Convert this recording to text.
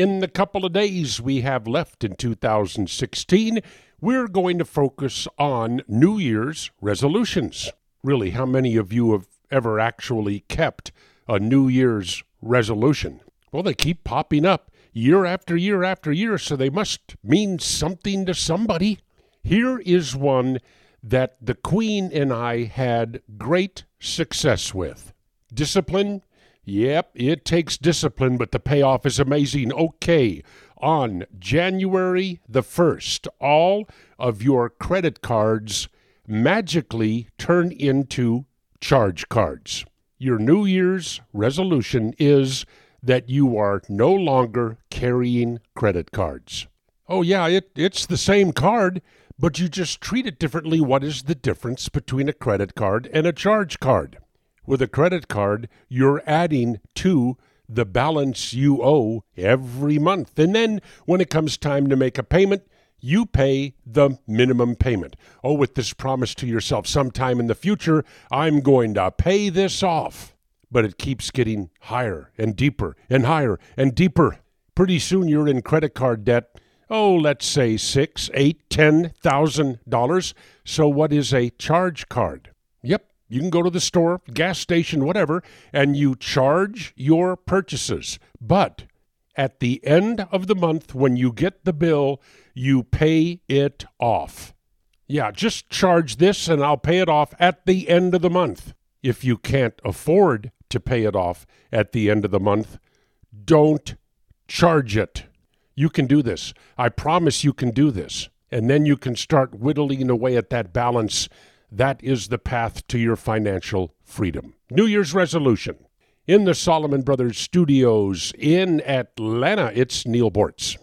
In the couple of days we have left in 2016, we're going to focus on New Year's resolutions. Really, how many of you have ever actually kept a New Year's resolution? Well, they keep popping up year after year after year, so they must mean something to somebody. Here is one that the Queen and I had great success with. Discipline Yep, it takes discipline, but the payoff is amazing. Okay, on January the 1st, all of your credit cards magically turn into charge cards. Your New Year's resolution is that you are no longer carrying credit cards. Oh, yeah, it, it's the same card, but you just treat it differently. What is the difference between a credit card and a charge card? With a credit card, you're adding to the balance you owe every month. And then when it comes time to make a payment, you pay the minimum payment. Oh, with this promise to yourself, sometime in the future, I'm going to pay this off. But it keeps getting higher and deeper and higher and deeper. Pretty soon you're in credit card debt. Oh, let's say six, eight, ten thousand dollars. So what is a charge card? You can go to the store, gas station, whatever, and you charge your purchases. But at the end of the month, when you get the bill, you pay it off. Yeah, just charge this and I'll pay it off at the end of the month. If you can't afford to pay it off at the end of the month, don't charge it. You can do this. I promise you can do this. And then you can start whittling away at that balance that is the path to your financial freedom. New Year's resolution. In the Solomon Brothers studios in Atlanta, it's Neal Boortz.